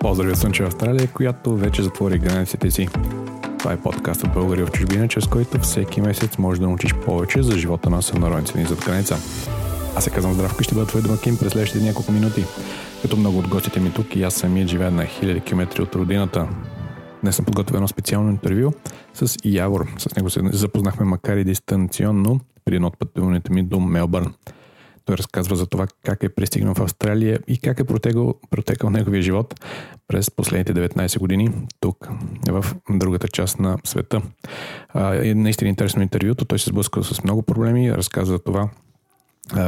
Поздрави от Слънчева Австралия, която вече затвори границите си. Това е подкаст от Българи в чужбина, чрез който всеки месец можеш да научиш повече за живота на сънародниците ни зад граница. Аз се казвам Здравко и ще бъда твой домакин през следващите няколко минути. Като много от гостите ми тук и аз самият живея на хиляди километри от родината. Днес съм подготвил едно специално интервю с Явор. С него се запознахме макар и дистанционно при едно от пътуването ми до Мелбърн. Той разказва за това как е пристигнал в Австралия и как е протекал, протекал неговия живот през последните 19 години тук, в другата част на света. А, е наистина интересно интервюто. Той се сблъскал с много проблеми, разказва за това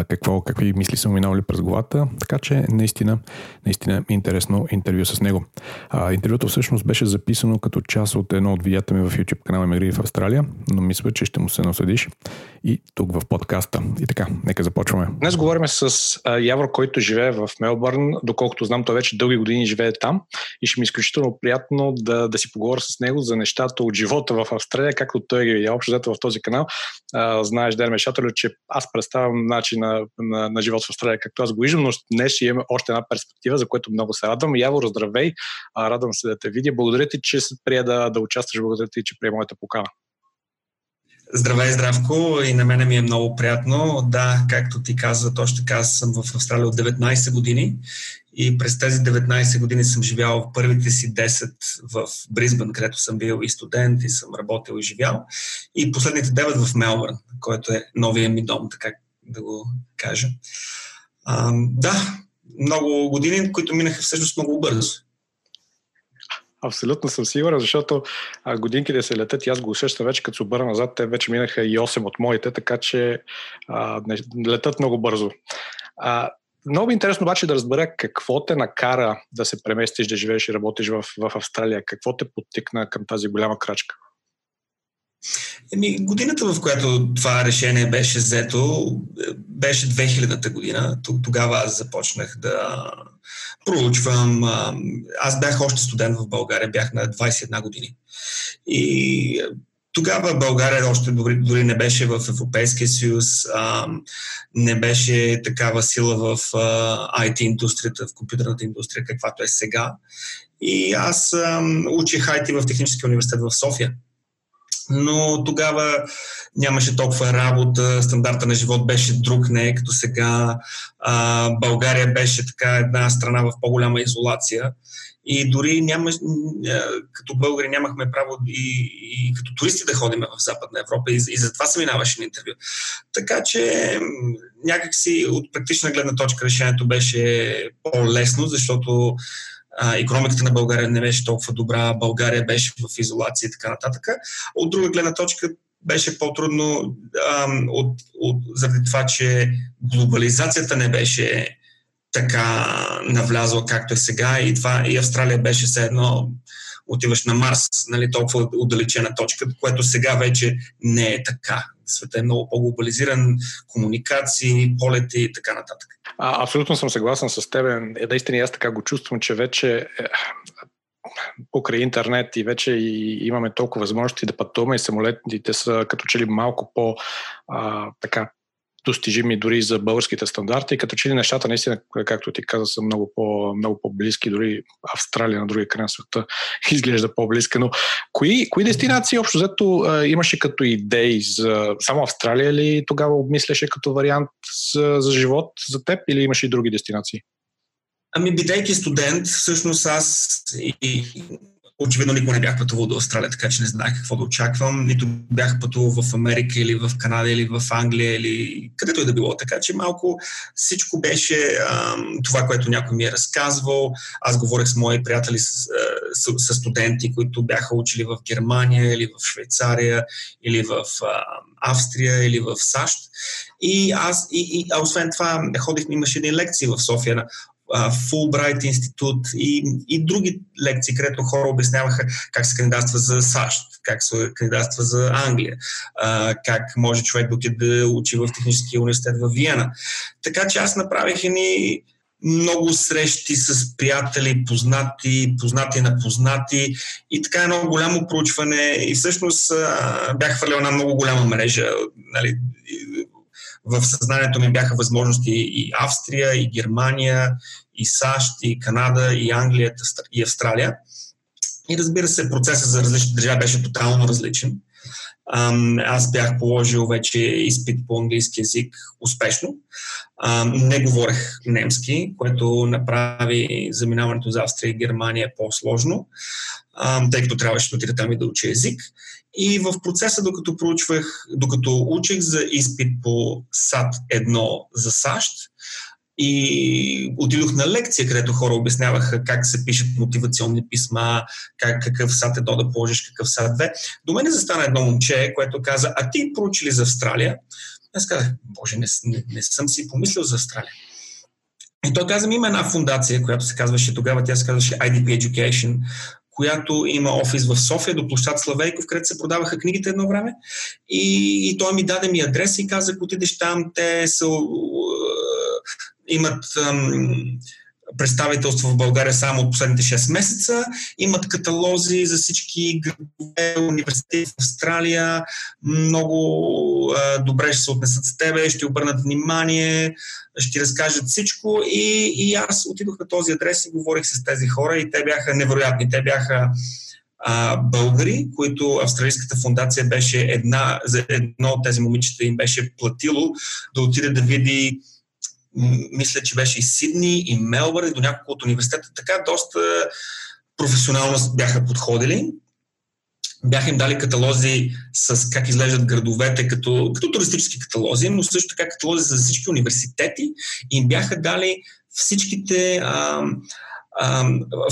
какво, какви мисли са му минали през главата, така че наистина, наистина интересно интервю с него. А, интервюто всъщност беше записано като част от едно от видеята ми в YouTube канала Мегри в Австралия, но мисля, че ще му се насъдиш и тук в подкаста. И така, нека започваме. Днес говорим с а, Явор, който живее в Мелбърн. Доколкото знам, той вече дълги години живее там и ще ми е изключително приятно да, да си поговоря с него за нещата от живота в Австралия, както той ги видя общо в този канал. А, знаеш, Дерме Шателю, че аз представям начин на, на, на живот в Австралия, както аз го виждам, но днес ще имаме още една перспектива, за което много се радвам. Явор, здравей! А, радвам се да те видя. Благодаря ти, че се прия да, да участваш. Благодаря ти, че прие моята покана. Здравей, здравко! И на мене ми е много приятно. Да, както ти каза, точно така съм в Австралия от 19 години и през тези 19 години съм живял в първите си 10 в Бризбън, където съм бил и студент, и съм работил и живял. И последните 9 в Мелбърн, който е новия ми дом, така да го кажа. А, да, много години, които минаха всъщност много бързо. Абсолютно съм сигурен, защото а, годинките се летят и аз го усещам вече, като се обърна назад, те вече минаха и 8 от моите, така че а, не, летат много бързо. А, много интересно обаче да разбера какво те накара да се преместиш, да живееш и работиш в, в Австралия. Какво те подтикна към тази голяма крачка? Еми, годината, в която това решение беше взето, беше 2000-та година. Тогава аз започнах да проучвам. Аз бях още студент в България, бях на 21 години. И тогава България още дори, дори не беше в Европейския съюз, не беше такава сила в IT индустрията, в компютърната индустрия, каквато е сега. И аз учих IT в Техническия университет в София но тогава нямаше толкова работа, стандарта на живот беше друг, не е като сега. А, България беше така една страна в по-голяма изолация и дори няма, като българи нямахме право и, и като туристи да ходим в Западна Европа и, и затова се минаваше на интервю. Така че някакси от практична гледна точка решението беше по-лесно, защото економиката на България не беше толкова добра, България беше в изолация и така нататък. От друга гледна точка беше по-трудно а, от, от, заради това, че глобализацията не беше така навлязла както е сега и, това, и Австралия беше все едно отиваш на Марс, нали, толкова отдалечена точка, което сега вече не е така. Света е много по-глобализиран, комуникации, полети и така нататък. А, абсолютно съм съгласен с теб. Е, наистина аз така го чувствам, че вече е, покрай интернет и вече и имаме толкова възможности да пътуваме и самолетите са като че ли малко по а, така достижими дори за българските стандарти, като че ли нещата наистина, както ти каза, са много, по, много по-близки, дори Австралия на другия край на света изглежда по-близка. Но кои, кои дестинации общо взето имаше като идеи за само Австралия ли тогава обмисляше като вариант за, за живот за теб или имаше и други дестинации? Ами, бидейки студент, всъщност аз и Очевидно никога не бях пътувал до Австралия, така че не знаех какво да очаквам. Нито бях пътувал в Америка или в Канада или в Англия или където и да било. Така че малко всичко беше ам, това, което някой ми е разказвал. Аз говорех с мои приятели, с, с, с студенти, които бяха учили в Германия или в Швейцария или в а, Австрия или в САЩ. И аз, и, и, а освен това, ходих, имаше едни лекции в София Фулбрайт институт и, и други лекции, където хора обясняваха как се кандидатства за САЩ, как се кандидатства за Англия, как може човек да отиде да учи в Техническия университет в Виена. Така че аз направих едни много срещи с приятели, познати, познати на познати и така едно голямо проучване и всъщност бях хвърлял една много голяма мрежа. Нали, в съзнанието ми бяха възможности и Австрия, и Германия, и САЩ, и Канада, и Англия, и Австралия. И разбира се, процесът за различни държави беше тотално различен. Аз бях положил вече изпит по английски язик успешно. Не говорех немски, което направи заминаването за Австрия и Германия по-сложно, тъй като трябваше да отида там и да уча език. И в процеса, докато проучвах, докато учих за изпит по САД 1 за САЩ, и отидох на лекция, където хора обясняваха как се пишат мотивационни писма, как, какъв сад е до да положиш, какъв сад две. До мен застана едно момче, което каза, а ти проучи ли за Австралия? Аз казах, боже, не, не, не съм си помислил за Австралия. И той каза, има една фундация, която се казваше тогава, тя се казваше IDP Education, която има офис в София до площад Славейков, където се продаваха книгите едно време. И, и той ми даде ми адрес и каза, ако отидеш там, те са имат представителство в България само от последните 6 месеца, имат каталози за всички градове, университети в Австралия, много а, добре ще се отнесат с тебе, ще обърнат внимание, ще ти разкажат всичко и, и аз отидох на този адрес и говорих с тези хора и те бяха невероятни. Те бяха а, българи, които Австралийската фундация беше една, за едно от тези момичета им беше платило да отиде да види мисля, че беше и Сидни, и Мелбърн, и до няколко от университета. Така доста професионално бяха подходили. Бяха им дали каталози с как изглеждат градовете, като, като туристически каталози, но също така каталози за всички университети. Им бяха дали всичките а,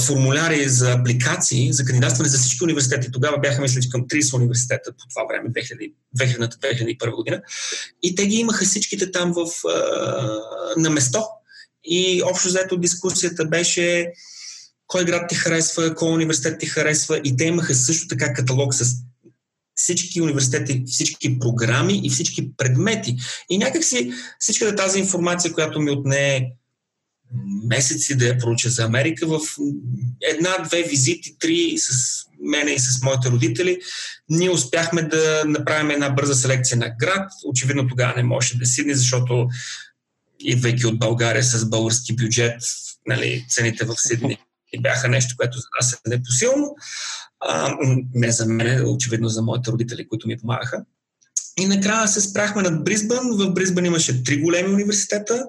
формуляри за апликации, за кандидатстване за всички университети. Тогава бяха, мисля, към 30 университета по това време, 2000-2001 година. И те ги имаха всичките там в, на место. И общо взето дискусията беше кой град ти харесва, кой университет ти харесва. И те имаха също така каталог с всички университети, всички програми и всички предмети. И някакси всичката тази информация, която ми отне месеци да я проуча за Америка в една-две визити, три с мене и с моите родители, ние успяхме да направим една бърза селекция на град. Очевидно тогава не можеше да сидни, защото идвайки от България с български бюджет, нали, цените в Сидни бяха нещо, което за нас е непосилно. А, не за мен, очевидно за моите родители, които ми помагаха. И накрая се спряхме над Бризбън. В Бризбън имаше три големи университета.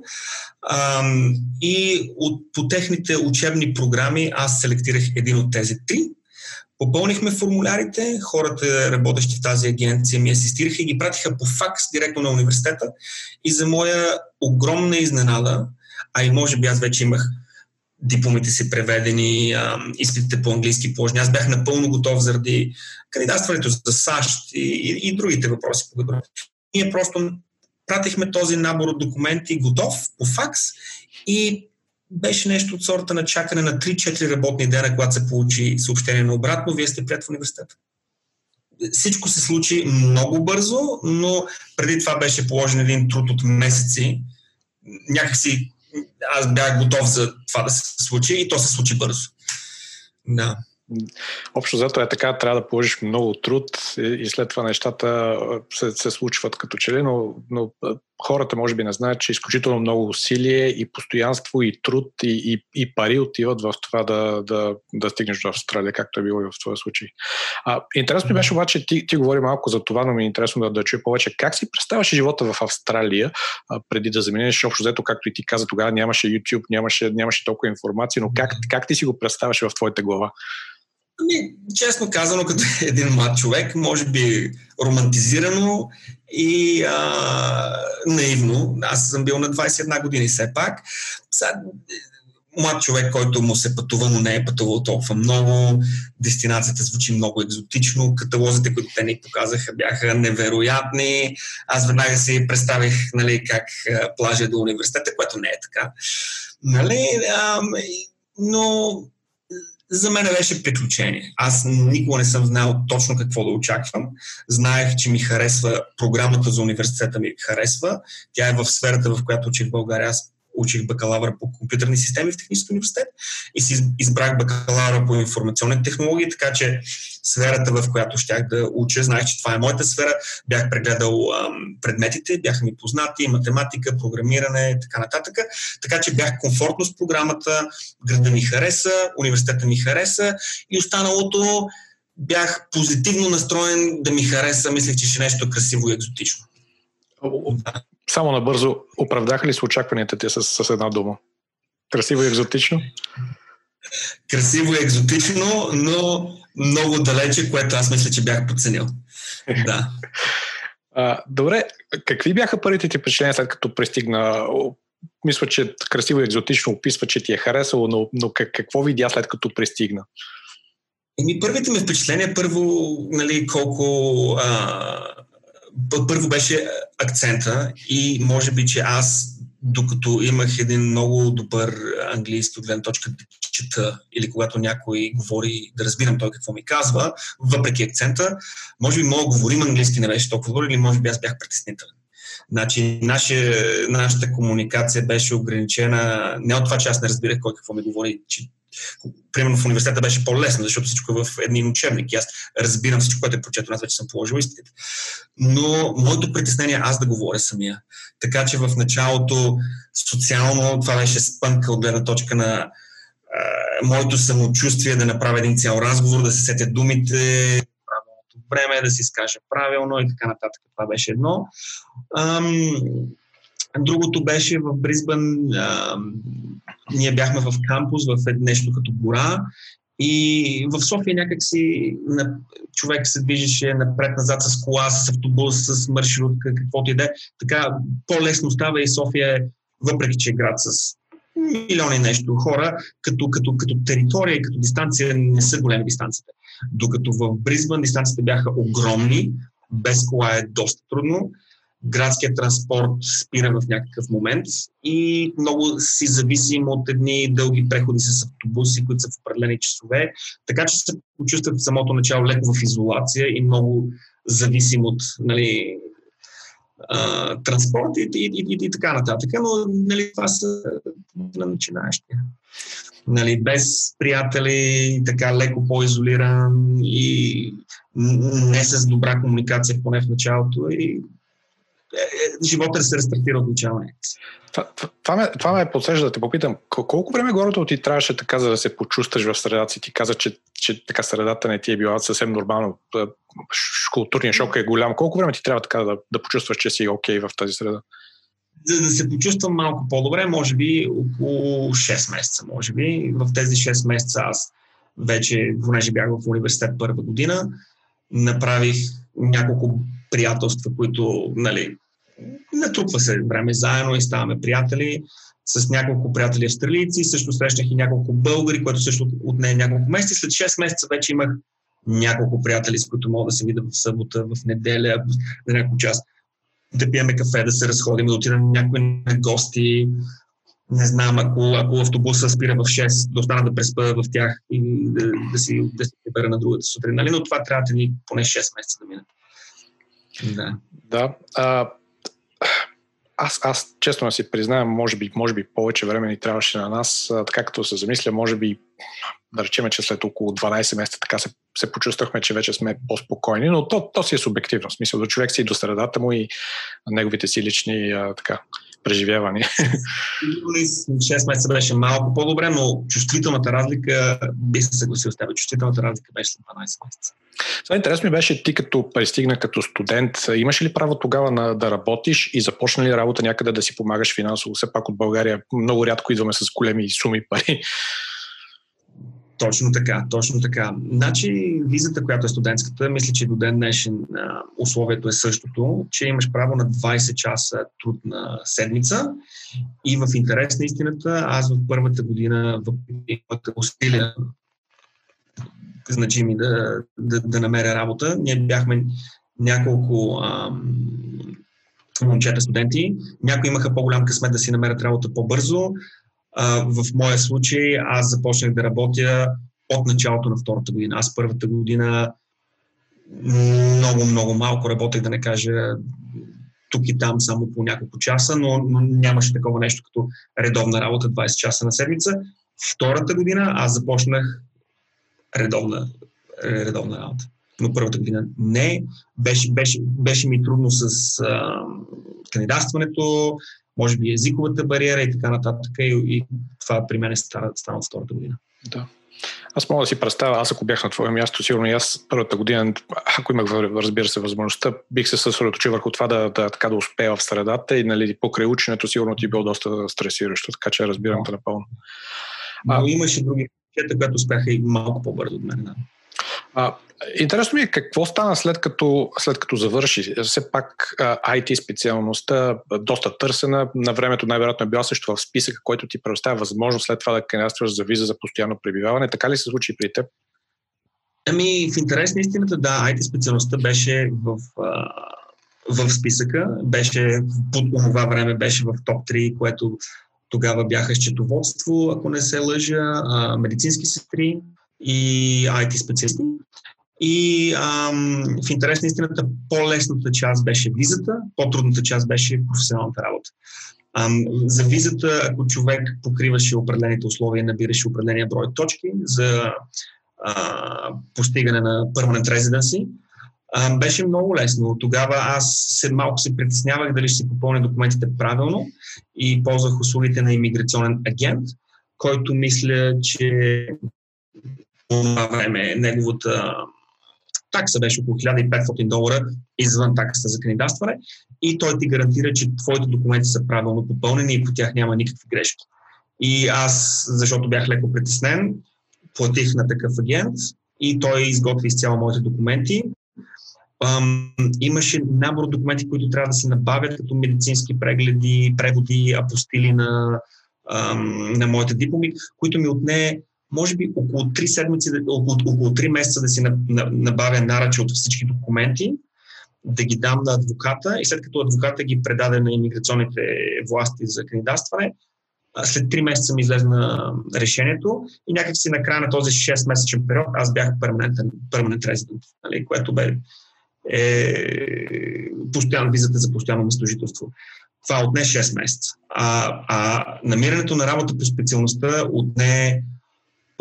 Ам, и от, по техните учебни програми аз селектирах един от тези три. Попълнихме формулярите, хората, работещи в тази агенция, ми асистираха и ги пратиха по факс директно на университета. И за моя огромна изненада, а и може би аз вече имах дипломите си преведени, изпитите по английски положени. Аз бях напълно готов заради кандидатстването за САЩ и, и, и другите въпроси по Ние просто пратихме този набор от документи готов по факс и беше нещо от сорта на чакане на 3-4 работни дена, когато се получи съобщение на обратно, вие сте прият в университета. Всичко се случи много бързо, но преди това беше положен един труд от месеци. Някакси аз бях готов за това да се случи и то се случи бързо. Да. Общо зато е така, трябва да положиш много труд и след това нещата се, се случват като че ли, но, но хората може би не знаят, че изключително много усилие и постоянство и труд и, и, и пари отиват в това да, да, да стигнеш до Австралия, както е било и в твоя случай. А, интересно ми беше обаче, ти, ти говори малко за това, но ми е интересно да, да чуя повече. Как си представяш живота в Австралия а, преди да заминеш общо взето, както и ти каза, тогава нямаше YouTube, нямаше, нямаше толкова информация, но как, как ти си го представяш в твоята глава? Ами, честно казано, като един млад човек, може би романтизирано и а, наивно. Аз съм бил на 21 години все пак. Млад човек, който му се пътува, но не е пътувал толкова много. Дестинацията звучи много екзотично. Каталозите, които те ни показаха, бяха невероятни. Аз веднага си представих нали, как плажа до университета, което не е така. Нали, а, но за мен беше приключение. Аз никога не съм знал точно какво да очаквам. Знаех, че ми харесва програмата за университета ми харесва. Тя е в сферата, в която учих в България. Аз учих бакалавър по компютърни системи в Техническия университет и си избрах бакалавър по информационни технологии, така че сферата, в която щях да уча, знаех, че това е моята сфера, бях прегледал ам, предметите, бяха ми познати, математика, програмиране и така нататък. Така че бях комфортно с програмата, града ми хареса, университета ми хареса и останалото бях позитивно настроен да ми хареса, мислех, че ще е нещо красиво и екзотично. Само набързо, оправдаха ли се очакванията ти с, с една дума? Красиво и екзотично? Красиво и екзотично, но много далече, което аз мисля, че бях подценил. Да. А, добре, какви бяха първите ти впечатления след като пристигна? Мисля, че красиво и екзотично описва, че ти е харесало, но, но какво видя след като пристигна? Еми, първите ми впечатления, първо, нали, колко а, първо беше акцента и може би, че аз, докато имах един много добър английски от гледна точка да чета или когато някой говори да разбирам той какво ми казва, въпреки акцента, може би мога говорим английски не беше толкова добър или може би аз бях притеснителен. Значи, наше, нашата комуникация беше ограничена не от това, че аз не разбирах кой какво ми говори, че примерно в университета беше по-лесно, защото всичко е в един учебник и аз разбирам всичко, което е прочето, аз вече съм положил изпит. Но моето притеснение е аз да говоря самия. Така че в началото социално това беше спънка от гледна точка на а, моето самочувствие да направя един цял разговор, да се сетят думите, време, да си изкаже правилно и така нататък. Това беше едно. Ам, Другото беше в Бризбън, а, ние бяхме в кампус, в нещо като гора и в София някакси човек се движеше напред-назад с кола, с автобус, с маршрутка, каквото и да е. Така по-лесно става и София е, въпреки че е град с милиони нещо хора, като, като, като територия и като дистанция не са големи дистанциите. Докато в Бризбън дистанциите бяха огромни, без кола е доста трудно градският транспорт спира в някакъв момент и много си зависим от едни дълги преходи с автобуси, които са в определени часове. Така че се почувствах в самото начало леко в изолация и много зависим от нали, транспорт и, и, и, и, и така нататък. Но нали, това са на начинаещия. Нали, без приятели, така леко по-изолиран и не с добра комуникация, поне в началото. И живота да се рестартира от начало. Това, това, ме, това ме подсежда да те попитам. Колко време горето ти трябваше така, за да се почувстваш в средата си? Ти каза, че, че така средата не ти е била съвсем нормално. Културният шок е голям. Колко време ти трябва така да, да почувстваш, че си окей okay в тази среда? За да се почувствам малко по-добре, може би около 6 месеца. Може би в тези 6 месеца аз вече, понеже бях в университет първа година, направих няколко приятелства, които нали, натрупва се време заедно и ставаме приятели. С няколко приятели австралийци, също срещнах и няколко българи, което също отне няколко месеца. След 6 месеца вече имах няколко приятели, с които мога да се видя в събота, в неделя, на няколко час да пиеме кафе, да се разходим, да отидем някои на гости. Не знам, ако, ако автобуса спира в 6, да остана да преспа в тях и да, да си да си прибера на другата сутрин. Нали? Но това трябва да ни поне 6 месеца да мине. Да. да. А, аз, аз честно да си признаем, може би, може би повече време ни трябваше на нас, така като се замисля, може би да речем, че след около 12 месеца така се, се почувствахме, че вече сме по-спокойни, но то, то си е субективно. В смисъл, до човек си и до средата му и неговите си лични така, преживявания. 6 месеца беше малко по-добре, но чувствителната разлика, би се съгласил с теб, чувствителната разлика беше след 12 месеца. Сега интересно ми беше ти като пристигна като студент, имаш ли право тогава на, да работиш и започна ли работа някъде да си помагаш финансово? Все пак от България много рядко идваме с големи суми пари. Точно така, точно така. Значи, визата, която е студентската, мисля, че до ден днешен а, условието е същото, че имаш право на 20 часа труд на седмица и в интерес на истината, аз в първата година, въпреки усилия значими да, да, да намеря работа, ние бяхме няколко ам, момчета студенти. Някои имаха по-голям късмет да си намерят работа по-бързо, в моя случай аз започнах да работя от началото на втората година. Аз първата година много, много малко работех, да не кажа тук и там само по няколко часа, но, но нямаше такова нещо като редовна работа 20 часа на седмица. Втората година аз започнах редовна, редовна работа. Но първата година не. Беше, беше, беше ми трудно с а, кандидатстването, може би езиковата бариера и така нататък. И, и това при мен е стана, стана втората година. Да. Аз мога да си представя, аз ако бях на твое място, сигурно и аз първата година, ако имах, разбира се, възможността, бих се съсредоточил върху това да, да, така да успея в средата и нали, покрай ученето сигурно ти било доста стресиращо, така че разбирам те напълно. Но а, имаше други момчета, които успяха и малко по-бързо от мен. Да. А, интересно ми е какво стана след като, след като завърши. Все пак IT специалността доста търсена. На времето най-вероятно е била също в списъка, който ти предоставя възможност след това да кандидатстваш за виза за постоянно пребиваване. Така ли се случи при теб? Ами, в интерес на истината, да, IT специалността беше в, в списъка, беше по това време беше в топ 3, което тогава бяха счетоводство, ако не се лъжа, медицински сестри, и IT специалисти. И ам, в интерес на истината, по-лесната част беше визата, по-трудната част беше професионалната работа. Ам, за визата, ако човек покриваше определените условия, набираше определения брой точки за а, постигане на permanent residency, а, беше много лесно. Тогава аз се, малко се притеснявах дали ще си попълня документите правилно и ползвах услугите на иммиграционен агент, който мисля, че това време неговата такса беше около 1500 долара извън таксата за кандидатстване и той ти гарантира, че твоите документи са правилно попълнени и по тях няма никакви грешки. И аз, защото бях леко притеснен, платих на такъв агент и той изготви изцяло моите документи. Ам, имаше набор документи, които трябва да се набавят, като медицински прегледи, преводи, апостили на, ам, на моите дипломи, които ми отне може би около 3 седмици, около, около 3 месеца да си набавя наръча от всички документи, да ги дам на адвоката и след като адвоката ги предаде на иммиграционните власти за кандидатстване, след 3 месеца ми излезна решението и някакси на края на този 6-месечен период аз бях перманентен, перманент резидент, нали, което бе е, постоянно визата за постоянно местожителство. Това отне 6 месеца. А, а намирането на работа по специалността отне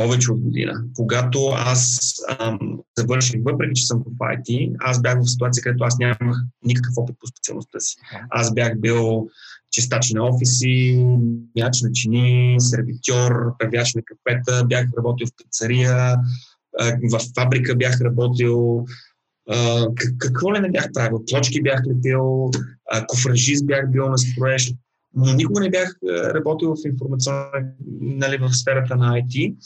повече от година. Когато аз ам, завърших, въпреки че съм в IT, аз бях в ситуация, където аз нямах никакъв опит по специалността си. Аз бях бил чистач на офиси, мяч на чини, сервитьор, певяч на кафета, бях работил в пицария, в фабрика бях работил, какво ли не бях правил? Плочки бях лепил, кофражист бях бил на строеж, но никога не бях работил в информационна, нали, в сферата на IT.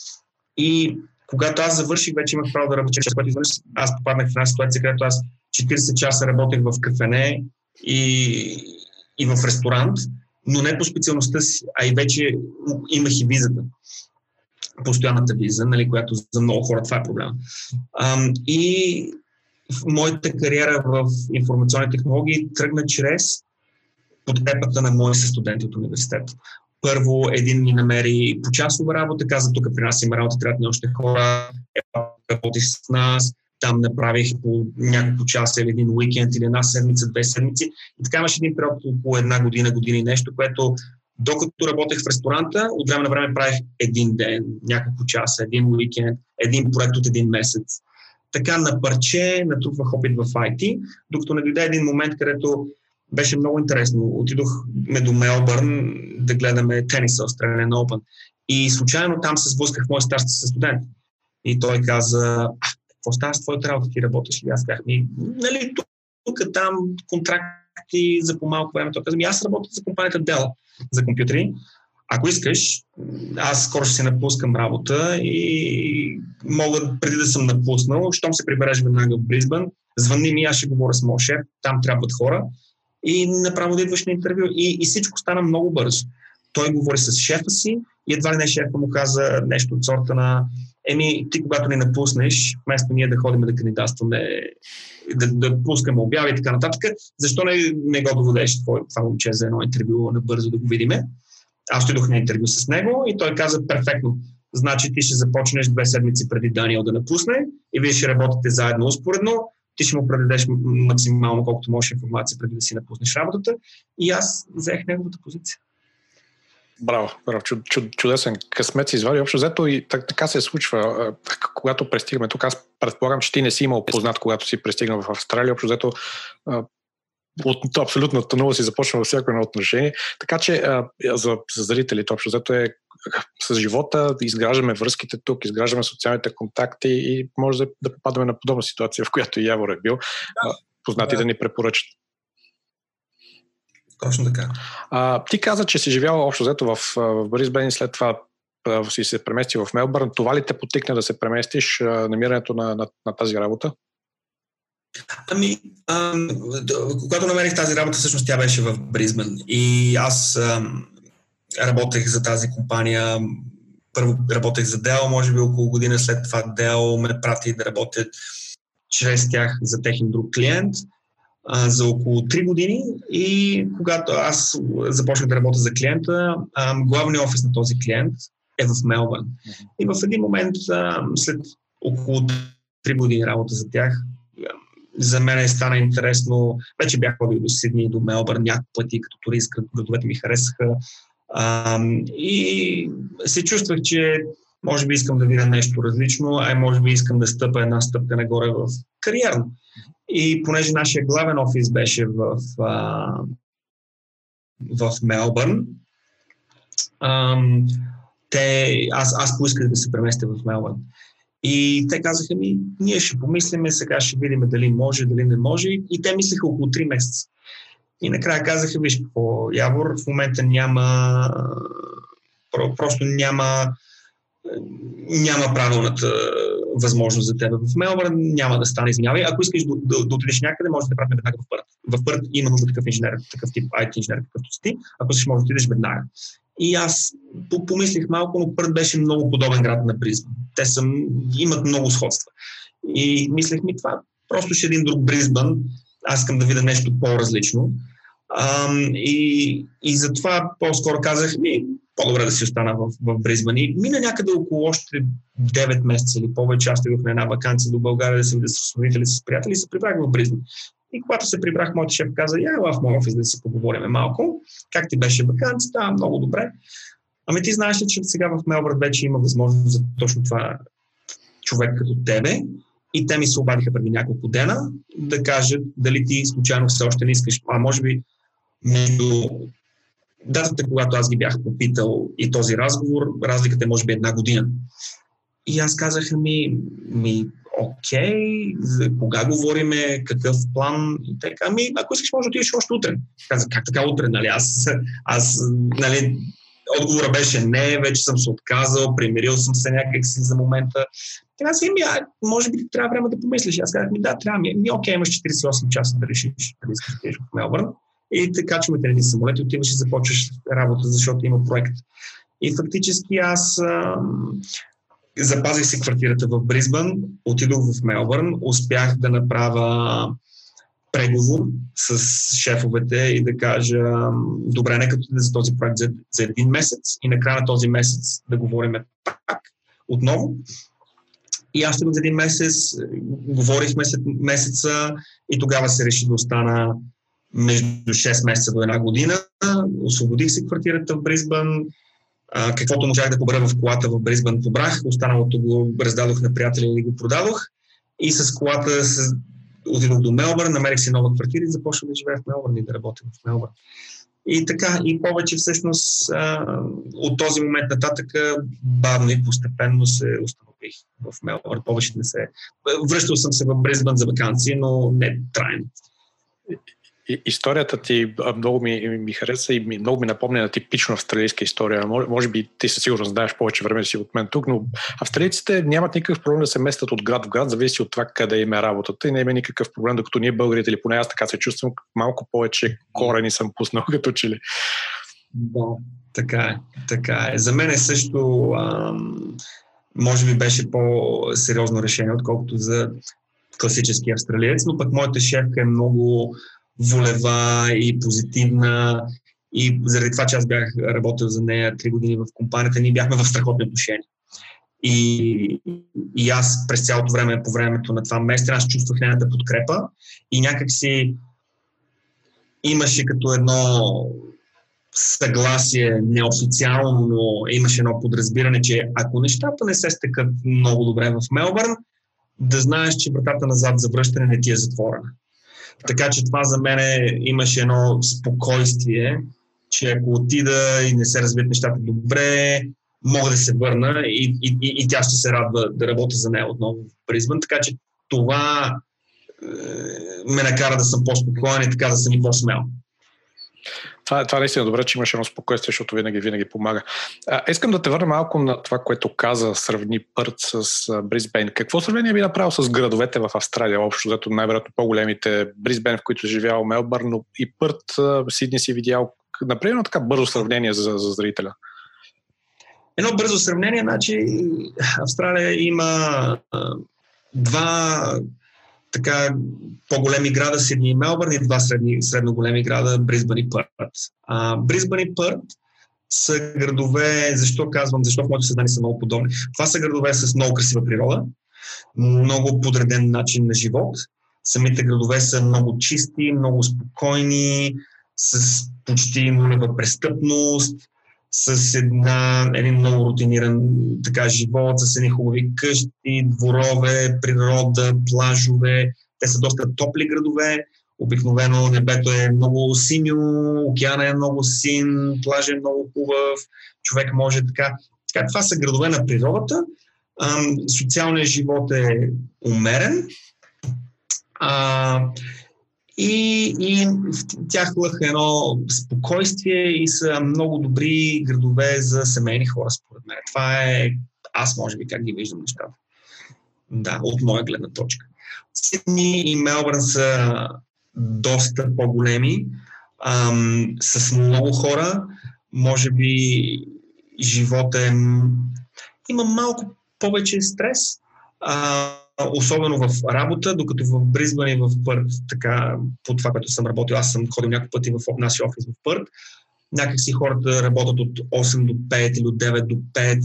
И когато аз завърших, вече имах право да работя, което изведнъж аз попаднах в една ситуация, където аз 40 часа работех в кафене и, и в ресторант, но не по специалността си, а и вече имах и визата. Постоянната виза, нали, която за много хора това е проблема. Ам, и в моята кариера в информационни технологии тръгна чрез подкрепата на мои студенти от университета първо един ни намери по часова работа, каза, тук при нас има работа, трябва да още хора, работи с нас, там направих по няколко часа или един уикенд или една седмица, две седмици. И така имаше един период около една година, година и нещо, което докато работех в ресторанта, от време на време правих един ден, няколко часа, един уикенд, един проект от един месец. Така на парче натрупвах опит в IT, докато не дойде един момент, където беше много интересно. Отидохме до Мелбърн да гледаме тениса, Australian Open. И случайно там се сблъсках моя старши със студент. И той каза, какво става с твоята работа, ти работиш ли? Аз казах, ми, нали, тук, тук, там, контракти за по-малко време. Той каза, аз работя за компанията Dell, за компютри. Ако искаш, аз скоро ще се напускам работа и мога преди да съм напуснал, щом се прибереш веднага в Бризбън, звънни ми, аз ще говоря с моят шеф, там трябват хора и направо да идваш на интервю. И, и всичко стана много бързо. Той говори с шефа си и едва ли не шефа му каза нещо от сорта на Еми, ти когато ни напуснеш, вместо ние да ходим да кандидатстваме, да, да пускаме обяви и така нататък, защо не, не го доведеш това, момче за едно интервю набързо да го видиме? Аз отидох на интервю с него и той каза перфектно. Значи ти ще започнеш две седмици преди Даниел да напусне и вие ще работите заедно успоредно ти ще му предадеш максимално колкото можеш информация преди да си напуснеш работата. И аз взех неговата позиция. Браво, браво, чуд, чуд, чудесен късмет си извади. Общо взето и так, така се случва, когато пристигаме тук. Аз предполагам, че ти не си имал познат, когато си пристигнал в Австралия. Общо взето от абсолютно нула си започва във всяко едно отношение. Така че за, за зрителите общо взето е с живота, изграждаме връзките тук, изграждаме социалните контакти и може да, да попадаме на подобна ситуация, в която и Явор е бил. Да. Познати да. да ни препоръчат. Точно така. А, ти каза, че си живял общо взето в, в Бризбен и след това си се преместил в Мелбърн. Това ли те потикна да се преместиш намирането на, на, на тази работа? Ами, а, когато намерих тази работа, всъщност тя беше в Бризбен. И аз а, работех за тази компания. Първо работех за Dell, може би около година след това Dell ме прати да работя чрез тях за техен друг клиент а, за около 3 години и когато аз започнах да работя за клиента, а, главният офис на този клиент е в Мелбърн. И в един момент, а, след около 3 години работа за тях, за мен е стана интересно. Вече бях ходил до Сидни до Мелбърн няколко пъти, като турист, градовете ми харесаха. А, и се чувствах, че може би искам да видя нещо различно, а може би искам да стъпа една стъпка нагоре в кариерно. И понеже нашия главен офис беше в, а, в Мелбърн, ам, те, аз, аз поисках да се преместя в Мелбърн. И те казаха ми, ние ще помислиме, сега ще видим дали може, дали не може. И те мислеха около 3 месеца. И накрая казаха, виж какво, Явор, в момента няма, просто няма, няма правилната възможност за теб в Мелбърн, няма да стане, извинявай. Ако искаш да, да, да отидеш някъде, може да те пратим веднага в Пърт. В Пърт има нужда такъв инженер, такъв тип IT инженер, какъвто си ти. Ако си може да отидеш веднага. И аз помислих малко, но Пърт беше много подобен град на Бризбен. Те са, имат много сходства. И мислех ми това, просто ще един друг Бризбън, аз искам да видя нещо по-различно. Ам, и, и затова по-скоро казах ми, по-добре да си остана в, в Бризбън. И мина някъде около още 9 месеца или повече. Аз на една вакансия до България да се видя с родители, с приятели и се прибрах в Бризбън. И когато се прибрах, моят шеф каза, я в моят офис да си поговорим малко. Как ти беше вакансията? Да, много добре. Ами ти знаеш ли, че сега в Мелбърн вече има възможност за точно това човек като тебе. И те ми се обадиха преди няколко дена да кажат дали ти случайно все още не искаш, а може би между датата, когато аз ги бях попитал и този разговор, разликата е може би една година. И аз казах ми, ми окей, за кога говориме, какъв план и така. Ами, ако искаш, може да отидеш още утре. Казах, как така утре, нали? Аз, аз нали, отговора беше не, вече съм се отказал, примирил съм се някакси за момента. Така си, ми, а, може би трябва време да помислиш. Аз казах ми, да, трябва ми. Ми, окей, имаш 48 часа да решиш дали искаш да в Мелбърн. И така чумате един самолет и отиваш и започваш работа, защото има проект. И фактически аз запазих си квартирата в Бризбън, отидох в Мелбърн, успях да направя преговор с шефовете и да кажа, добре, нека да за този проект за, за един месец и накрая на този месец да говорим пак отново. И аз за един месец, говорихме след месеца и тогава се реши да остана между 6 месеца до една година. Освободих си квартирата в Бризбън, каквото можах да побера в колата в Бризбън побрах, останалото го раздадох на приятели и го продадох. И с колата отидох до Мелбърн, намерих си нова квартира и започнах да живея в Мелбърн и да работя в Мелбърн. И така, и повече всъщност от този момент нататък бавно и постепенно се установих в Мелбърн. Повече не се... Връщал съм се в Бризбън за вакансии, но не трайно историята ти много ми, ми хареса и много ми напомня на типично австралийска история. Може, може би ти със сигурност знаеш повече време си от мен тук, но австралийците нямат никакъв проблем да се местят от град в град, зависи от това къде им е работата и не има никакъв проблем, докато ние българите или поне аз така се чувствам, малко повече корени съм пуснал като че ли. Да, така е. Така е. За мен е също ам, може би беше по-сериозно решение, отколкото за класически австралиец, но пък моята шефка е много волева и позитивна. И заради това, че аз бях работил за нея три години в компанията, ние бяхме в страхотни отношения. И, и аз през цялото време, по времето на това место, аз чувствах нейната подкрепа и някак си имаше като едно съгласие неофициално, но имаше едно подразбиране, че ако нещата не се стекат много добре в Мелбърн, да знаеш, че вратата назад за връщане не ти е затворена. Така че това за мен имаше едно спокойствие, че ако отида и не се развият нещата добре, мога да се върна и, и, и, и тя ще се радва да работя за нея отново в Бризбън. Така че това е, ме накара да съм по-спокоен и така да съм и по-смел. Това, това наистина е добре, че имаш едно спокойствие, защото винаги, винаги помага. А, искам да те върна малко на това, което каза, сравни Пърт с Бризбейн. Какво сравнение би направил с градовете в Австралия? Общо, зато най-вероятно по-големите Бризбейн, в които живял Мелбърн, но и Пърт, Сидни си видял. Например, така бързо сравнение за, за зрителя. Едно бързо сравнение, значи Австралия има два така по-големи града Сидни и Мелбърн и два средни, средно големи града Бризбън и Пърт. А, Бризбън и Пърт са градове, защо казвам, защо в моето съзнание са много подобни. Това са градове с много красива природа, много подреден начин на живот. Самите градове са много чисти, много спокойни, с почти нулева престъпност, с една, един много рутиниран така, живот, с едни хубави къщи, дворове, природа, плажове. Те са доста топли градове. Обикновено небето е много синьо, океана е много син, плажа е много хубав, човек може така. Така, това са градове на природата. социалният живот е умерен. А, и, и в тях лъха едно спокойствие и са много добри градове за семейни хора, според мен. Това е, аз може би как ги виждам нещата. Да, от моя гледна точка. Сидни и Мелбърн са доста по-големи, ам, с много хора. Може би живота е... Има малко повече стрес. А, особено в работа, докато в Бризбън и в Пърт, така по това, което съм работил, аз съм ходил няколко пъти в нашия офис в Пърт, някакси хората работят от 8 до 5 или от 9 до 5,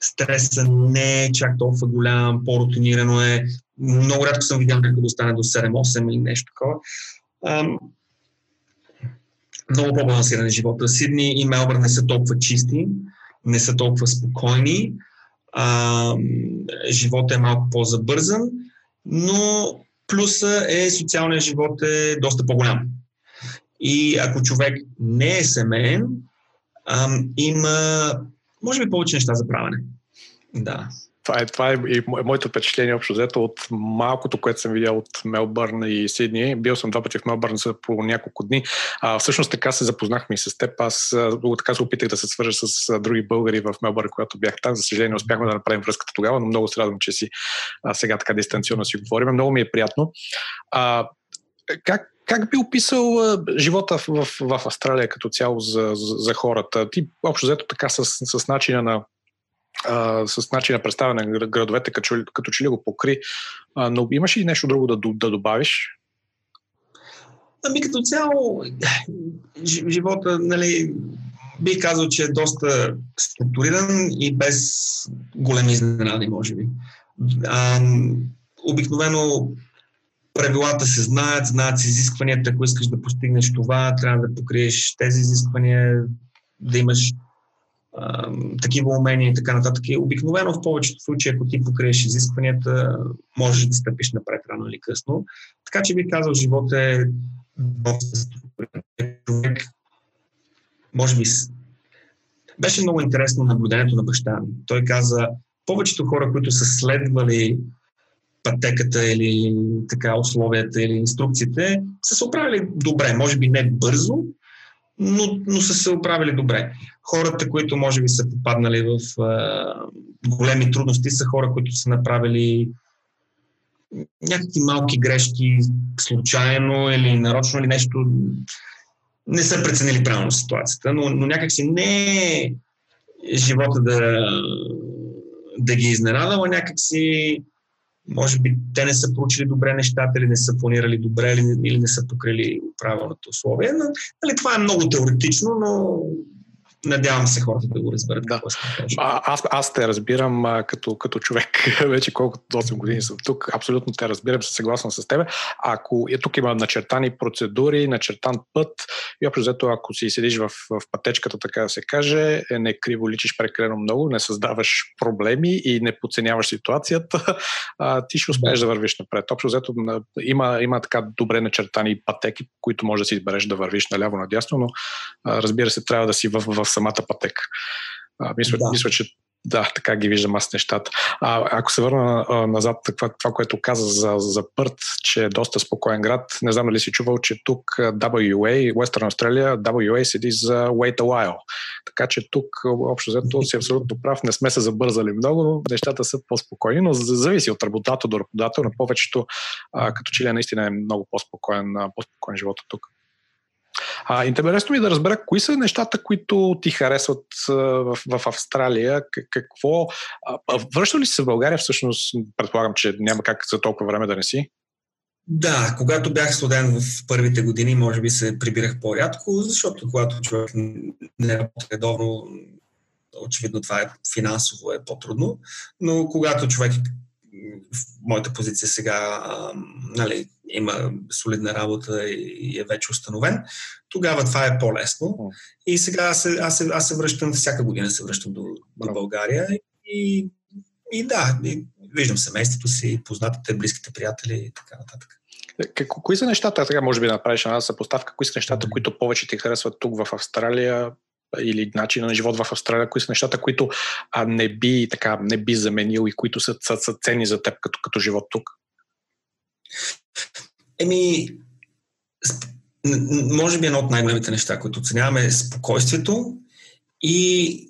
стресът не е чак толкова голям, по-рутинирано е. Много рядко съм видял някой да остане до 7-8 или нещо такова. Много по-балансиран е живота. Сидни и Мелбърн не са толкова чисти, не са толкова спокойни а, живота е малко по-забързан, но плюса е социалният живот е доста по-голям. И ако човек не е семейен, а, има, може би, повече неща за правене. Да. Това е, това е и моето впечатление общо взето от малкото, което съм видял от Мелбърн и Сидни. Бил съм два пъти в Мелбърн за по няколко дни. А, всъщност така се запознахме и с теб. Аз така се опитах да се свържа с други българи в Мелбърн, когато бях там. За съжаление, успяхме да направим връзката тогава, но много се радвам, че си а, сега така дистанционно си говорим. Много ми е приятно. А, как, как би описал а, живота в, в, в Австралия като цяло за, за, за хората? Ти общо взето така с, с начина на а, с начин на представяне на градовете, като, като че ли го покри. А, но имаш ли нещо друго да, да добавиш? Ами като цяло, живота, нали, бих казал, че е доста структуриран и без големи изненади, може би. А, обикновено правилата се знаят, знаят се изискванията, ако искаш да постигнеш това, трябва да покриеш тези изисквания, да имаш такива умения и така нататък. И обикновено в повечето случаи, ако ти покриеш изискванията, можеш да стъпиш напред рано или късно. Така че би казал, живот е доста човек. Може би беше много интересно наблюдението на баща ми. Той каза, повечето хора, които са следвали пътеката или така условията или инструкциите, са се оправили добре. Може би не бързо, но, но са се оправили добре. Хората, които може би са попаднали в а, големи трудности, са хора, които са направили някакви малки грешки случайно или нарочно или нещо не са преценили правилно ситуацията, но, но някакси не е живота да, да ги изненадава, някакси може би те не са проучили добре нещата или не са планирали добре или, или не са покрили правилното условие. Но, нали, това е много теоретично, но Надявам се хората да го разберат. Да. А, аз, аз те разбирам а, като, като човек, вече колкото 8 години съм тук, абсолютно те разбирам, се съгласен с теб. Ако е, тук има начертани процедури, начертан път и общо взето, ако си седиш в, в пътечката, така да се каже, е, не криво личиш прекалено много, не създаваш проблеми и не подценяваш ситуацията, а, ти ще успееш да, да вървиш напред. Общо взето има, има така добре начертани пътеки, които може да си избереш да вървиш наляво-надясно, но а, разбира се, трябва да си в, в самата пътека. А, мисля, да. мисля, че да, така ги виждам аз нещата. А, ако се върна а, назад, това, това, което каза за, за Пърт, че е доста спокоен град, не знам дали си чувал, че тук WA, Western Australia, WA седи за Wait a while. Така че тук, общо взето, си абсолютно прав, не сме се забързали много, нещата са по-спокойни, но зависи от работодател до работодател. На повечето, а, като че ли наистина е много по-спокоен, по-спокоен живота тук. А, интересно ми е да разбера кои са нещата, които ти харесват а, в, в Австралия. Какво. А, връща ли си се в България всъщност? Предполагам, че няма как за толкова време да не си. Да, когато бях студент в първите години, може би се прибирах по-рядко, защото когато човек не работи редовно, очевидно това е финансово е по-трудно, но когато човек моята позиция сега а, нали, има солидна работа и е вече установен, тогава това е по-лесно. И сега аз се, аз се, аз се връщам, всяка година се връщам до, до България и, и да, и виждам семейството си, познатите, близките приятели и така нататък. Е, кои са нещата, сега може би направиш една съпоставка, кои са нещата, които повече ти харесват тук в Австралия или начина на живот в Австралия, кои са нещата, които а, не би така, не би заменил и които са, са, са ценни за теб като, като живот тук? Еми, може би едно от най-големите неща, които оценяваме е спокойствието и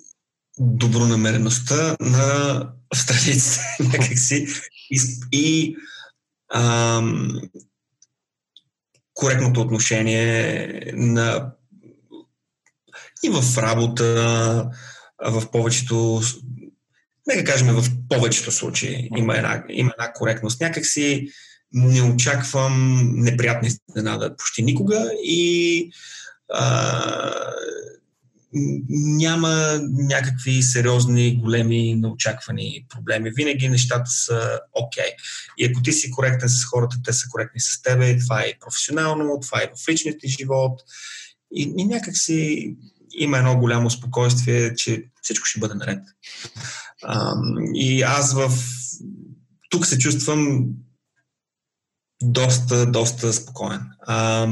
добронамереността на австралийците някакси и, и ам, коректното отношение на и в работа, в повечето нека кажем в повечето случаи има една, има една коректност. Някакси не очаквам неприятни изненада почти никога и а, няма някакви сериозни, големи, неочаквани проблеми. Винаги нещата са окей. Okay. И ако ти си коректен с хората, те са коректни с тебе, това е професионално, това е в личния ти живот. И, и някак си има едно голямо спокойствие, че всичко ще бъде наред. А, и аз в... Тук се чувствам доста, доста спокоен. А,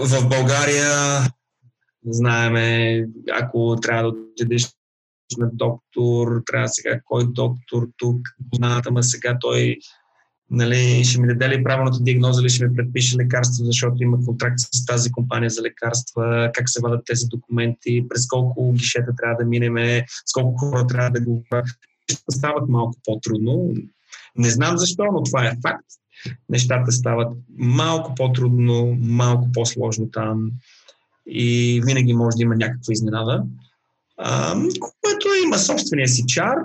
в България знаеме, ако трябва да отидеш на доктор, трябва сега кой доктор тук, позната, ма сега той нали, ще ми даде ли правилната диагноза, или ще ми предпише лекарства, защото има контракт с тази компания за лекарства, как се вадат тези документи, през колко гишета трябва да минеме, с колко хора трябва да го стават малко по-трудно. Не знам защо, но това е факт. Нещата стават малко по-трудно, малко по-сложно там и винаги може да има някаква изненада, а, което има собствения си чар,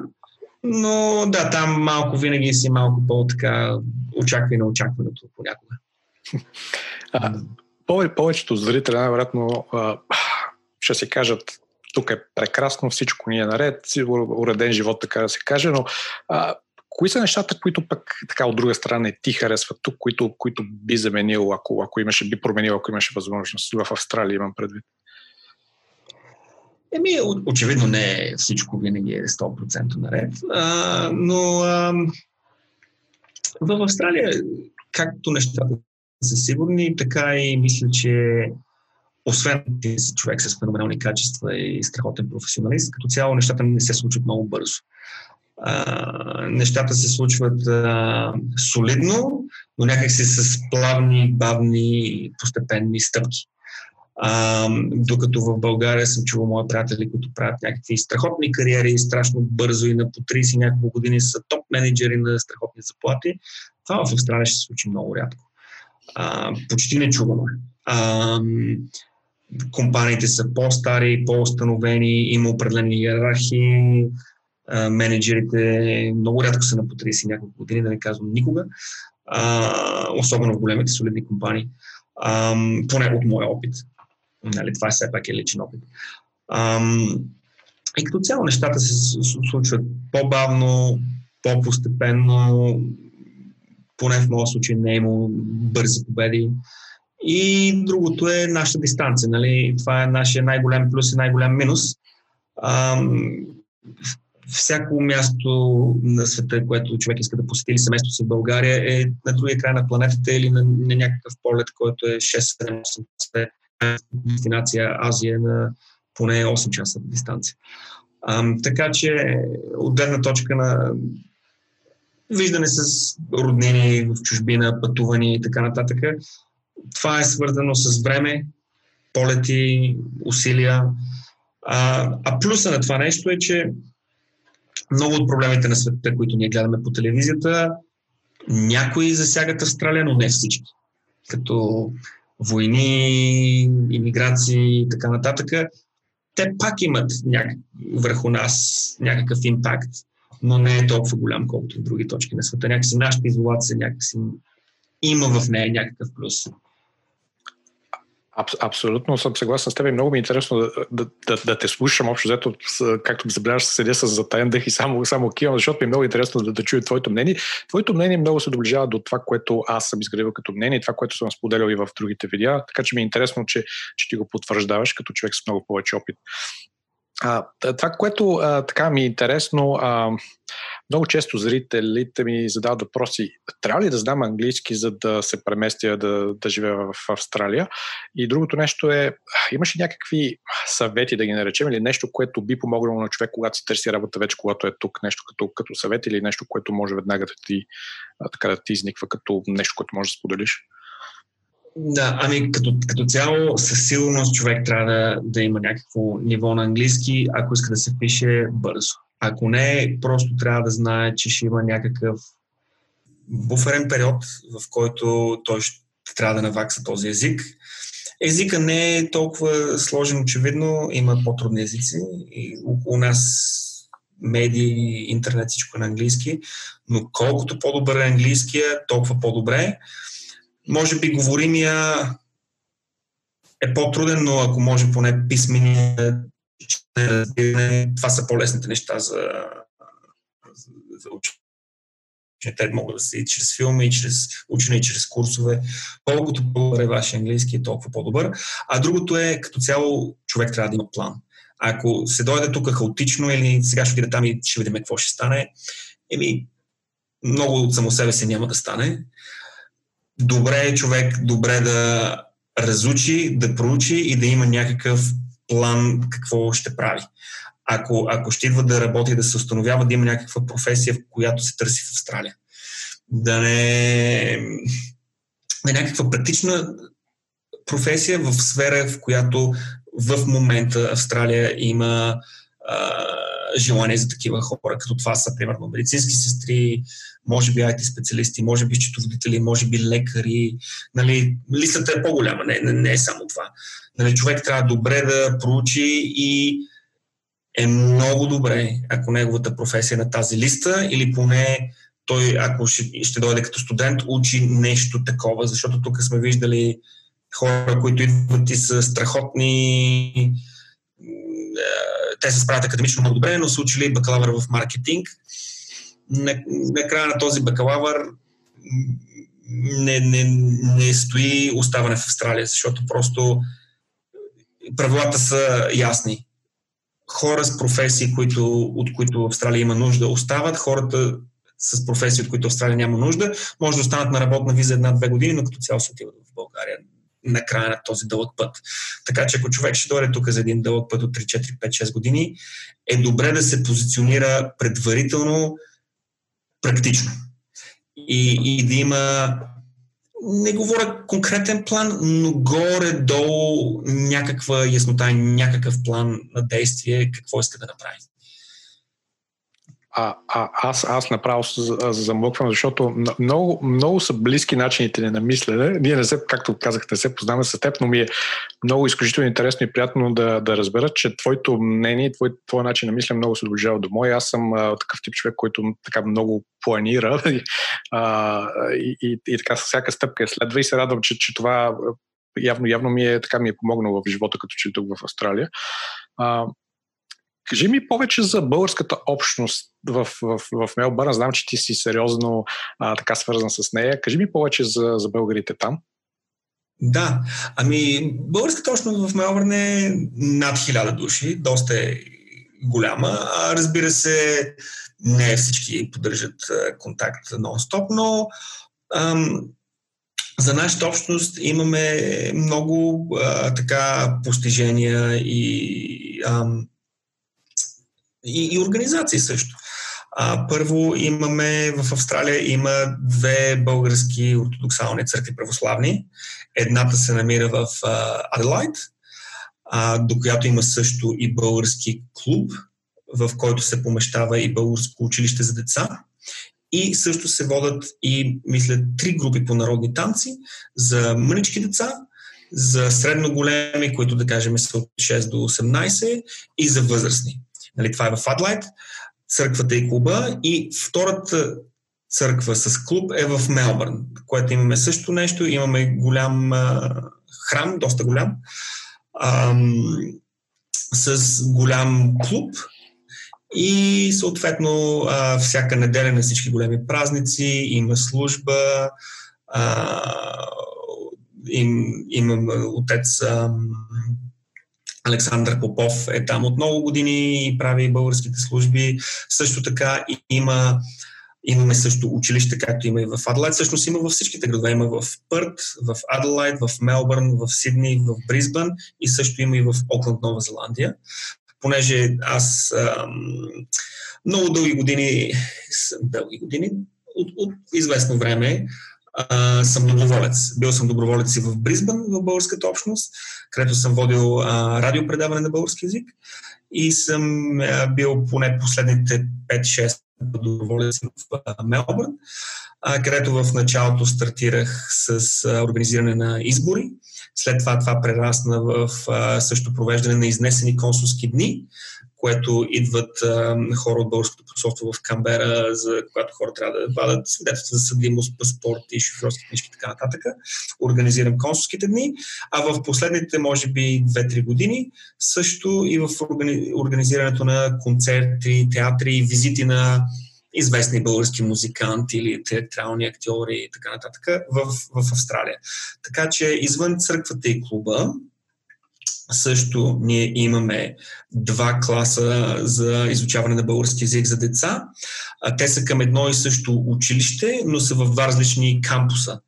но да, там малко винаги си малко по-така очаква и на очакването понякога. А, повечето зрители, най-вероятно, ще си кажат, тук е прекрасно, всичко ни е наред, уреден живот, така да се каже, но а, Кои са нещата, които пък така от друга страна не ти харесват тук, които, които би заменил, ако, ако имаше, би променил, ако имаше възможност в Австралия, имам предвид? Еми, очевидно не всичко винаги е 100% наред, а, но а, в Австралия, както нещата са сигурни, така и мисля, че освен ти си човек с феноменални качества и страхотен професионалист, като цяло нещата не се случват много бързо а, нещата се случват а, солидно, но някакси с плавни, бавни, постепенни стъпки. А, докато в България съм чувал мои приятели, които правят някакви страхотни кариери, страшно бързо и на по 30 няколко години са топ менеджери на страхотни заплати, това в Австралия ще се случи много рядко. А, почти не чуваме. А, компаниите са по-стари, по-установени, има определени иерархии, менеджерите много рядко са на по 30 няколко години, да не казвам никога, а, особено в големите солидни компании, а, поне от моя опит. Нали, това е все пак е личен опит. Ам, и като цяло нещата се случват по-бавно, по-постепенно, поне в моят случай не е имало бързи победи. И другото е нашата дистанция. Нали? Това е нашия най-голям плюс и най-голям минус. Ам, всяко място на света, което човек иска да посети или семейство си в България е на другия край на планетата или на, на някакъв полет, който е 6-7-8 дестинация Азия на поне 8 часа дистанция. Ам, така че от гледна точка на виждане с роднини в чужбина, пътувания и така нататък, това е свързано с време, полети, усилия. А, а плюса на това нещо е, че много от проблемите на света, които ние гледаме по телевизията, някои засягат Австралия, но не всички. Като войни, иммиграции и така нататък, те пак имат някак, върху нас някакъв импакт, но не е толкова голям, колкото в други точки на света. Някакси нашата изолация някакси има в нея някакъв плюс. Аб, абсолютно съм съгласен с теб и много ми е интересно да, да, да, да те слушам общо, взето, както забеляваш, седя с затаен дъх и само, само кивам, защото ми е много интересно да, да чуя твоето мнение. Твоето мнение много се доближава до това, което аз съм изградил като мнение това, което съм споделял и в другите видеа, така че ми е интересно, че, че ти го потвърждаваш като човек с много повече опит. А, това, което а, така ми е интересно, а, много често зрителите ми задават въпроси, трябва ли да знам английски, за да се преместя да, да живея в Австралия? И другото нещо е, имаш ли някакви съвети, да ги наречем, или нещо, което би помогнало на човек, когато се търси работа вече, когато е тук, нещо като, като съвет или нещо, което може веднага да ти, така да ти изниква като нещо, което можеш да споделиш? Да, ами като, като цяло със сигурност човек трябва да, да има някакво ниво на английски, ако иска да се пише бързо. Ако не, просто трябва да знае, че ще има някакъв буферен период, в който той ще трябва да навакса този език. Езика не е толкова сложен, очевидно, има по-трудни езици и около нас медии, интернет, всичко е на английски, но колкото по-добър е английския, толкова по-добре. Може би говоримия е по-труден, но ако може поне писмения това са по-лесните неща за, за, за учене. Те могат да се и чрез филми, и чрез учене, и чрез курсове. Колкото по-добър е вашия английски, толкова по-добър. А другото е, като цяло, човек трябва да има план. Ако се дойде тук хаотично или сега ще отида там и ще видим какво ще стане, еми, много от само себе си няма да стане добре е човек добре да разучи, да проучи и да има някакъв план какво ще прави. Ако, ако ще идва да работи, да се установява, да има някаква професия, в която се търси в Австралия. Да не, е някаква практична професия в сфера, в която в момента Австралия има а, желание за такива хора, като това са, примерно, медицински сестри, може би IT специалисти, може би счетоводители, може би лекари. Нали, листата е по-голяма, не, не, не е само това. Нали, човек трябва добре да проучи и е много добре, ако неговата професия е на тази листа или поне той, ако ще, ще дойде като студент, учи нещо такова, защото тук сме виждали хора, които идват и са страхотни те се справят академично много добре, но са учили бакалавър в маркетинг. На, на края на този бакалавър не, не, не стои оставане в Австралия, защото просто правилата са ясни. Хора с професии, които, от които Австралия има нужда, остават. Хората с професии, от които Австралия няма нужда, може да останат на работна виза една-две години, но като цяло се отиват в България на края на този дълъг път. Така че ако човек ще дойде тук за един дълъг път от 3, 4, 5, 6 години, е добре да се позиционира предварително практично. И, и да има не говоря конкретен план, но горе-долу някаква яснота, някакъв план на действие, какво иска да направи. А, а аз, аз направо замълквам, защото много, много са близки начините ни на мислене. Ние не се, както казах, не се познаваме с теб, но ми е много изключително интересно и приятно да, да разбера, че твоето мнение, твой, твой начин на мислене много се доближава до мой. Аз съм а, такъв тип човек, който така много планира а, и, и, и така с всяка стъпка следва и се радвам, че, че това явно, явно ми е така ми е помогнало в живота, като че тук в Австралия. А, кажи ми повече за българската общност в, в, в Мелбърн. Знам, че ти си сериозно а, така свързан с нея. Кажи ми повече за, за българите там. Да, ами българската общност в Мелбърн е над хиляда души, доста е голяма. А, разбира се, не всички поддържат контакт нон-стоп, но ам, за нашата общност имаме много а, така постижения и, ам, и, и организации също. А, първо имаме в Австралия има две български ортодоксални църкви православни. Едната се намира в Аделайт, до която има също и български клуб, в който се помещава и българско училище за деца. И също се водят и, мисля, три групи по народни танци за мънички деца, за средно големи, които да кажем са от 6 до 18 и за възрастни. Нали, това е в Адлайт, църквата и клуба. И втората църква с клуб е в Мелбърн, което имаме също нещо. Имаме голям а, храм, доста голям, а, с голям клуб, и съответно а, всяка неделя на всички големи празници има служба. А, им, имам отец Александър Попов е там от много години и прави българските служби. Също така има Имаме също училище, както има и в Адлайт. Всъщност има във всичките градове. Има в Пърт, в Адлайт, в Мелбърн, в Сидни, в Бризбън и също има и в Окланд, Нова Зеландия понеже аз ам, много дълги години, дълги години, от, от известно време съм доброволец. Бил съм доброволец и в Бризбън, в българската общност, където съм водил а, радиопредаване на български язик и съм а, бил поне последните 5-6 доброволец в а, Мелбърн, където в началото стартирах с а, организиране на избори след това това прерасна в а, също провеждане на изнесени консулски дни, което идват а, хора от българското посолство в Камбера, за когато хора трябва да вадат свидетелства за съдимост, паспорт и шофьорски книжки и така нататък. Организирам консулските дни, а в последните, може би, 2-3 години също и в организирането на концерти, театри, визити на известни български музиканти или театрални актьори и така нататък в, в Австралия. Така че извън църквата и клуба, също ние имаме два класа за изучаване на български язик за деца. Те са към едно и също училище, но са в два различни кампуса.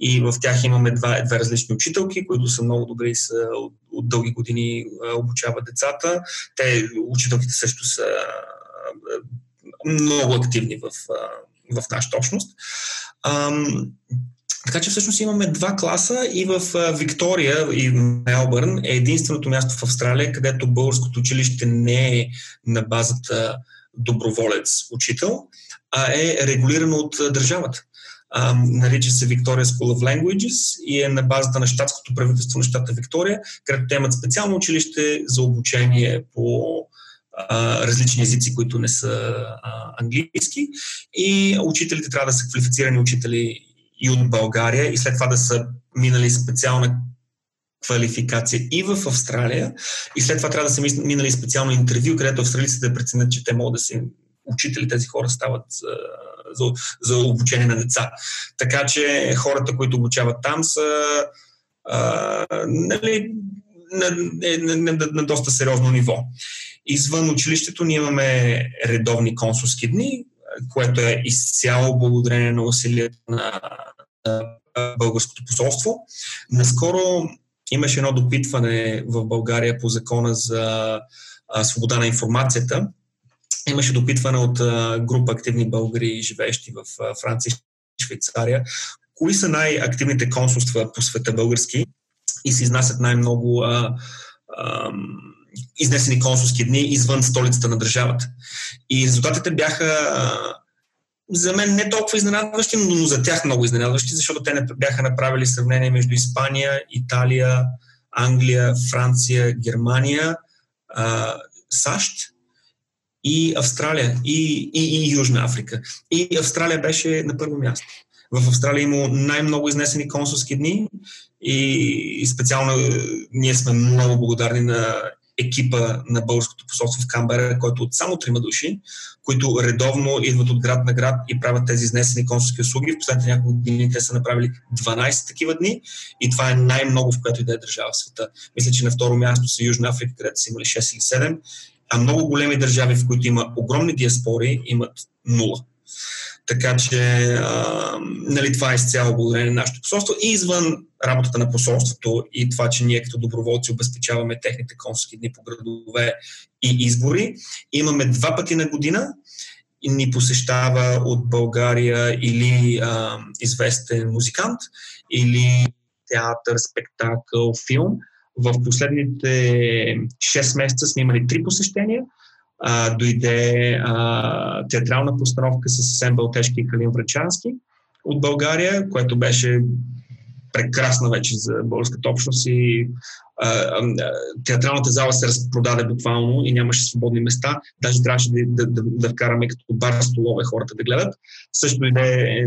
И в тях имаме два, две различни учителки, които са много добри и са от, от дълги години обучават децата. Те, учителките също са много активни в, в нашата общност. Така че всъщност имаме два класа и в Виктория и Мелбърн е единственото място в Австралия, където българското училище не е на базата доброволец-учител, а е регулирано от държавата. нарича се Victoria School of Languages и е на базата на щатското правителство на щата Виктория, където те имат специално училище за обучение по а, различни езици, които не са а, английски. И учителите трябва да са квалифицирани учители и от България и след това да са минали специална квалификация и в Австралия и след това трябва да са минали специално интервю, където австралийците да преценят, че те могат да се учители, тези хора стават за, за, за обучение на деца. Така че хората, които обучават там са а, нали, на, на, на, на, на доста сериозно ниво. Извън училището ние имаме редовни консулски дни, което е изцяло благодарение на усилията на българското посолство. Наскоро имаше едно допитване в България по закона за свобода на информацията. Имаше допитване от група активни българи, живеещи в Франция и Швейцария. Кои са най-активните консулства по света български и се изнасят най-много а, а, изнесени консулски дни извън столицата на държавата. И резултатите бяха за мен не толкова изненадващи, но за тях много изненадващи, защото те не бяха направили сравнение между Испания, Италия, Англия, Франция, Германия, САЩ и Австралия и, и, и Южна Африка. И Австралия беше на първо място. В Австралия има най-много изнесени консулски дни и, и специално ние сме много благодарни на екипа на българското посолство в Камбера, който от само трима души, които редовно идват от град на град и правят тези изнесени консулски услуги. В последните няколко години те са направили 12 такива дни и това е най-много в която и да е държава в света. Мисля, че на второ място са Южна Африка, където са имали 6 или 7, а много големи държави, в които има огромни диаспори, имат нула. Така че а, нали, това е изцяло благодарение на нашето посолство. И извън работата на посолството и това, че ние като доброволци обезпечаваме техните консулски дни по градове и избори, имаме два пъти на година и ни посещава от България или а, известен музикант, или театър, спектакъл, филм. В последните 6 месеца сме имали три посещения – а, дойде а, театрална постановка с Асен Балтешки и Калин Врачански от България, което беше прекрасна вече за българската общност и а, а, театралната зала се разпродаде буквално и нямаше свободни места. Даже трябваше да, да, да, да вкараме като бар столове хората да гледат. Също иде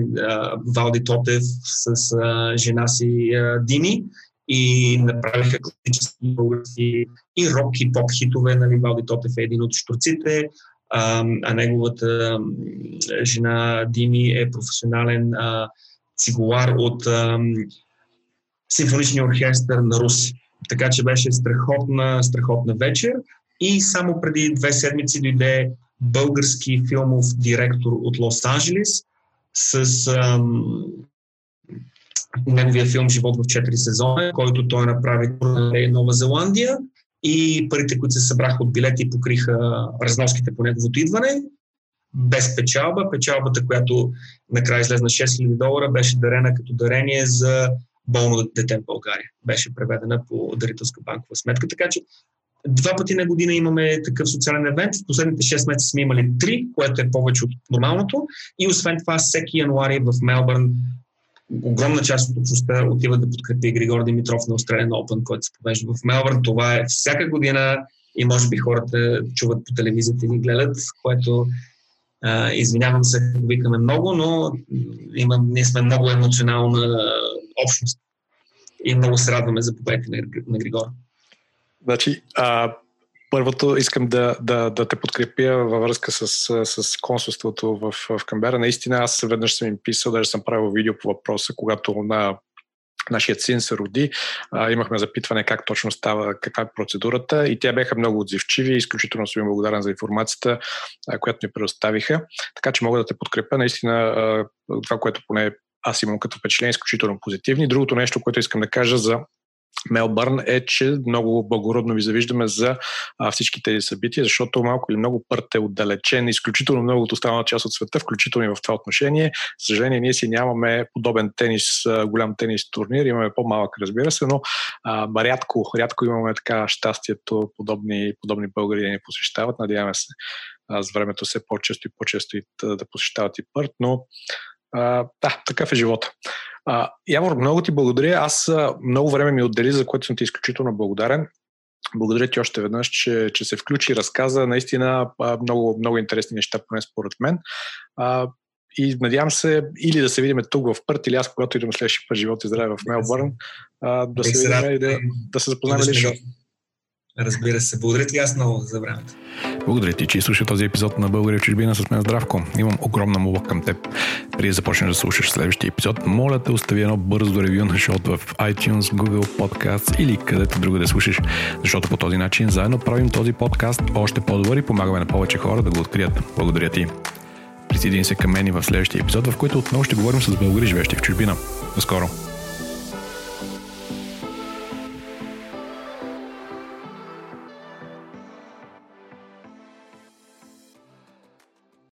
Валди Тотев с а, жена си а, Дини и направиха класически български и рок и поп хитове. Нали, Валди Тотев е един от штурците, а, а неговата жена Дими е професионален а, цигулар от а, симфоничния оркестър на Руси. Така че беше страхотна, страхотна вечер. И само преди две седмици дойде български филмов директор от Лос-Анджелес с ам, неговия филм Живот в 4 сезона, който той направи в Нова Зеландия и парите, които се събраха от билети, покриха разноските по неговото идване. Без печалба. Печалбата, която накрая излезна 6000 долара, беше дарена като дарение за болно дете в България. Беше преведена по дарителска банкова сметка. Така че два пъти на година имаме такъв социален евент. В последните 6 месеца сме имали три, което е повече от нормалното. И освен това, всеки януари в Мелбърн огромна част от общността отива да подкрепи Григор Димитров на Australian Open, който се повежда в Мелбърн. Това е всяка година и може би хората чуват по телевизията и ни гледат, което а, извинявам се, викаме много, но има, ние сме много емоционална общност и много се радваме за победите на, на Григор. Значи, а, Първото искам да, да, да те подкрепя във връзка с, с консулството в, в Камбера. Наистина аз веднъж съм им писал, даже съм правил видео по въпроса, когато на нашият син се роди. А, имахме запитване как точно става, каква е процедурата и те бяха много отзивчиви и изключително съм им благодарен за информацията, а, която ми предоставиха. Така че мога да те подкрепя. Наистина а, това, което поне аз имам като впечатление, е изключително позитивни. Другото нещо, което искам да кажа за Мелбърн е, че много благородно ви завиждаме за а, всички тези събития, защото малко или много пърт е отдалечен, изключително много от останала част от света, включително и в това отношение. Съжаление, ние си нямаме подобен тенис, голям тенис турнир, имаме по-малък, разбира се, но а, рядко, рядко имаме така щастието подобни, подобни българи да ни посещават. Надяваме се а, с времето все по-често и по-често и да посещават и пърт, но а, да, такъв е живота. А, Явор, много ти благодаря. Аз много време ми отдели, за което съм ти изключително благодарен. Благодаря ти още веднъж, че, че се включи и разказа наистина много, много интересни неща, поне според мен. А, и надявам се или да се видим тук в Пърт, или аз, когато идем следващия път живот и здраве в Мелбърн, да се видим и да, да се запознаем лично. Разбира се. Благодаря ти аз много за времето. Благодаря ти, че слуша този епизод на България чужбина с мен Здравко. Имам огромна молба към теб. Преди да започнеш да слушаш следващия епизод, моля те остави едно бързо ревю на шоуто в iTunes, Google Podcasts или където друго да слушаш, защото по този начин заедно правим този подкаст още по-добър и помагаме на повече хора да го открият. Благодаря ти. Присъедини се към мен и в следващия епизод, в който отново ще говорим с българи, живещи в чужбина. До скоро!